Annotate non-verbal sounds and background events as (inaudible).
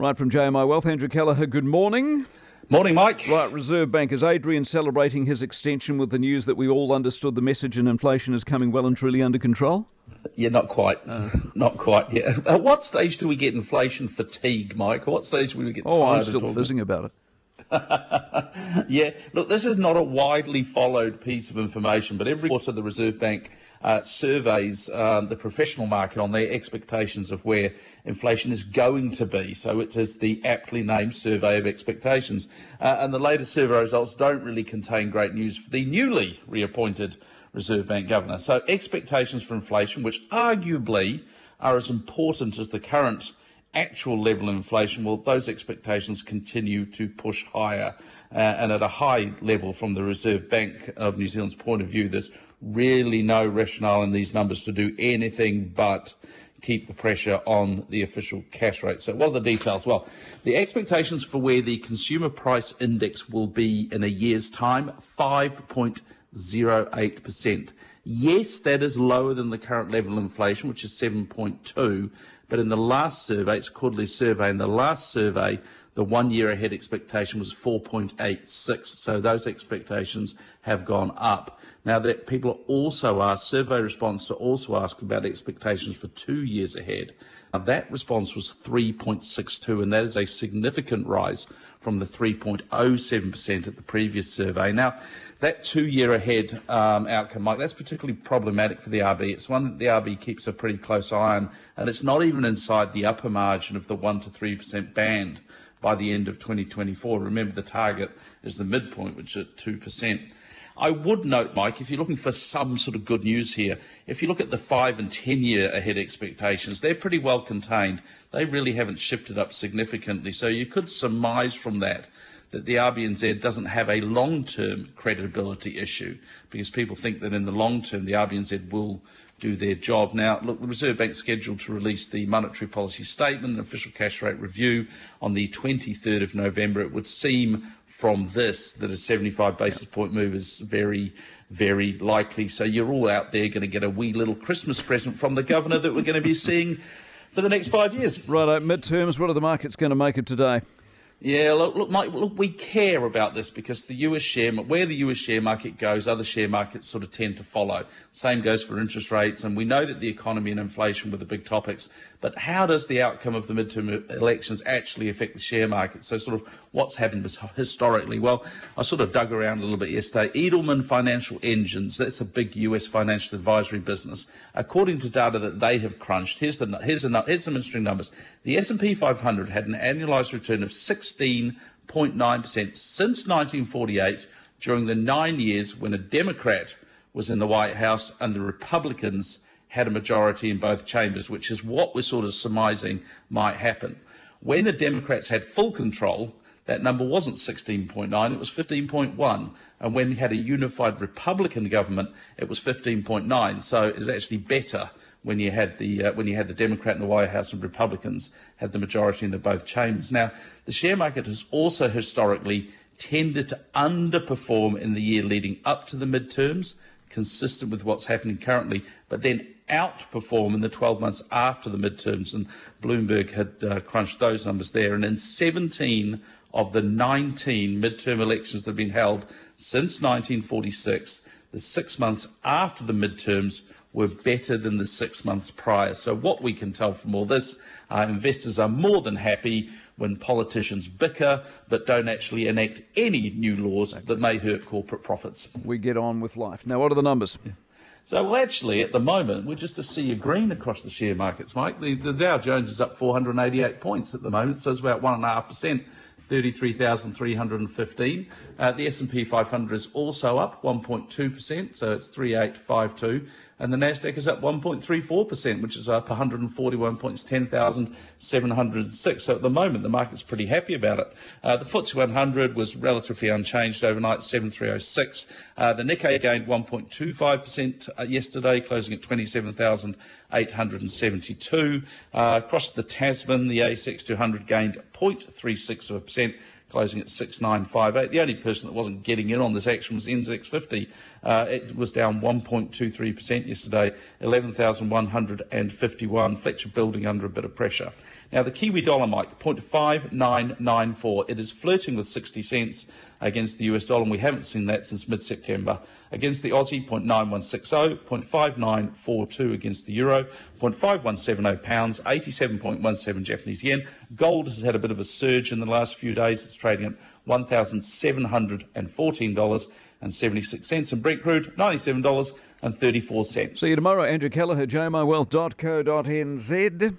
Right from JMI Wealth, Andrew Kelleher, good morning. Morning, Mike. Right, Reserve Bank. Is Adrian celebrating his extension with the news that we all understood the message and inflation is coming well and truly under control? Yeah, not quite. Uh, not quite. Yeah. (laughs) At what stage do we get inflation fatigue, Mike? At what stage do we get oh, tired I'm still fizzing about it. (laughs) yeah, look, this is not a widely followed piece of information, but every quarter the Reserve Bank uh, surveys um, the professional market on their expectations of where inflation is going to be. So it is the aptly named survey of expectations. Uh, and the latest survey results don't really contain great news for the newly reappointed Reserve Bank governor. So expectations for inflation, which arguably are as important as the current actual level of inflation, well, those expectations continue to push higher. Uh, and at a high level from the Reserve Bank of New Zealand's point of view, there's really no rationale in these numbers to do anything but keep the pressure on the official cash rate. So, what are the details? Well, the expectations for where the consumer price index will be in a year's time 5.08%. Yes, that is lower than the current level of inflation, which is 7.2. But in the last survey, it's quarterly survey, in the last survey, the one year ahead expectation was 4.86. So those expectations have gone up. Now that people also asked, survey response are also asked about expectations for two years ahead. Now that response was 3.62, and that is a significant rise from the 3.07% at the previous survey. Now, that two year ahead um, outcome, Mike, that's particularly problematic for the RB. It's one that the RB keeps a pretty close eye on, and it's not even inside the upper margin of the 1 to 3% band by the end of 2024. Remember, the target is the midpoint, which is at 2%. I would note, Mike, if you're looking for some sort of good news here, if you look at the five and 10 year ahead expectations, they're pretty well contained. They really haven't shifted up significantly. So you could surmise from that that the RBNZ doesn't have a long term credibility issue because people think that in the long term the RBNZ will do their job. Now, look, the Reserve Bank's scheduled to release the monetary policy statement and official cash rate review on the 23rd of November. It would seem from this that a 75 basis point move is very, very likely. So you're all out there going to get a wee little Christmas present from the governor that we're going to be seeing for the next five years. Right, midterms, what are the markets going to make of today? Yeah, look, look, Mike, look, we care about this because the US share, where the US share market goes, other share markets sort of tend to follow. Same goes for interest rates, and we know that the economy and inflation were the big topics. But how does the outcome of the midterm elections actually affect the share market? So, sort of, what's happened historically? Well, I sort of dug around a little bit yesterday. Edelman Financial Engines, that's a big US financial advisory business. According to data that they have crunched, here's the here's the here's some interesting numbers. The S&P 500 had an annualized return of six 16.9% since 1948 during the nine years when a Democrat was in the White House and the Republicans had a majority in both chambers, which is what we're sort of surmising might happen. When the Democrats had full control, that number wasn't 16.9, it was 15.1. And when we had a unified Republican government, it was 15.9. So it was actually better when you had the uh, when you had the Democrat in the White House and Republicans had the majority in the both chambers. Now, the share market has also historically tended to underperform in the year leading up to the midterms, consistent with what's happening currently, but then outperform in the 12 months after the midterms. And Bloomberg had uh, crunched those numbers there. And in 17 of the 19 midterm elections that have been held since 1946, the six months after the midterms were better than the six months prior. So, what we can tell from all this, uh, investors are more than happy when politicians bicker but don't actually enact any new laws that may hurt corporate profits. We get on with life. Now, what are the numbers? Yeah. So, well, actually, at the moment, we're just to see a green across the share markets, Mike. The, the Dow Jones is up 488 points at the moment, so it's about 1.5%. 33,315. Uh, the S&P 500 is also up 1.2%, so it's 3852 and the Nasdaq is up 1.34%, which is up 141 points, 10,706. So at the moment, the market's pretty happy about it. Uh, the FTSE 100 was relatively unchanged overnight, 7306. Uh, the Nikkei gained 1.25% uh, yesterday, closing at 27,872. Uh, across the Tasman, the ASX 200 gained 0.36%, closing at 6958. The only person that wasn't getting in on this action was the NZX 50. Uh, it was down 1.23% yesterday, 11,151. Fletcher building under a bit of pressure. Now, the Kiwi dollar, Mike, 0.5994. It is flirting with 60 cents against the US dollar, and we haven't seen that since mid September. Against the Aussie, 0.9160, 0.5942 against the euro, 0.5170 pounds, 87.17 Japanese yen. Gold has had a bit of a surge in the last few days. It's trading at $1,714.76. And Brent crude, $97.34. See you tomorrow, Andrew Kelleher, jmiwealth.co.nz.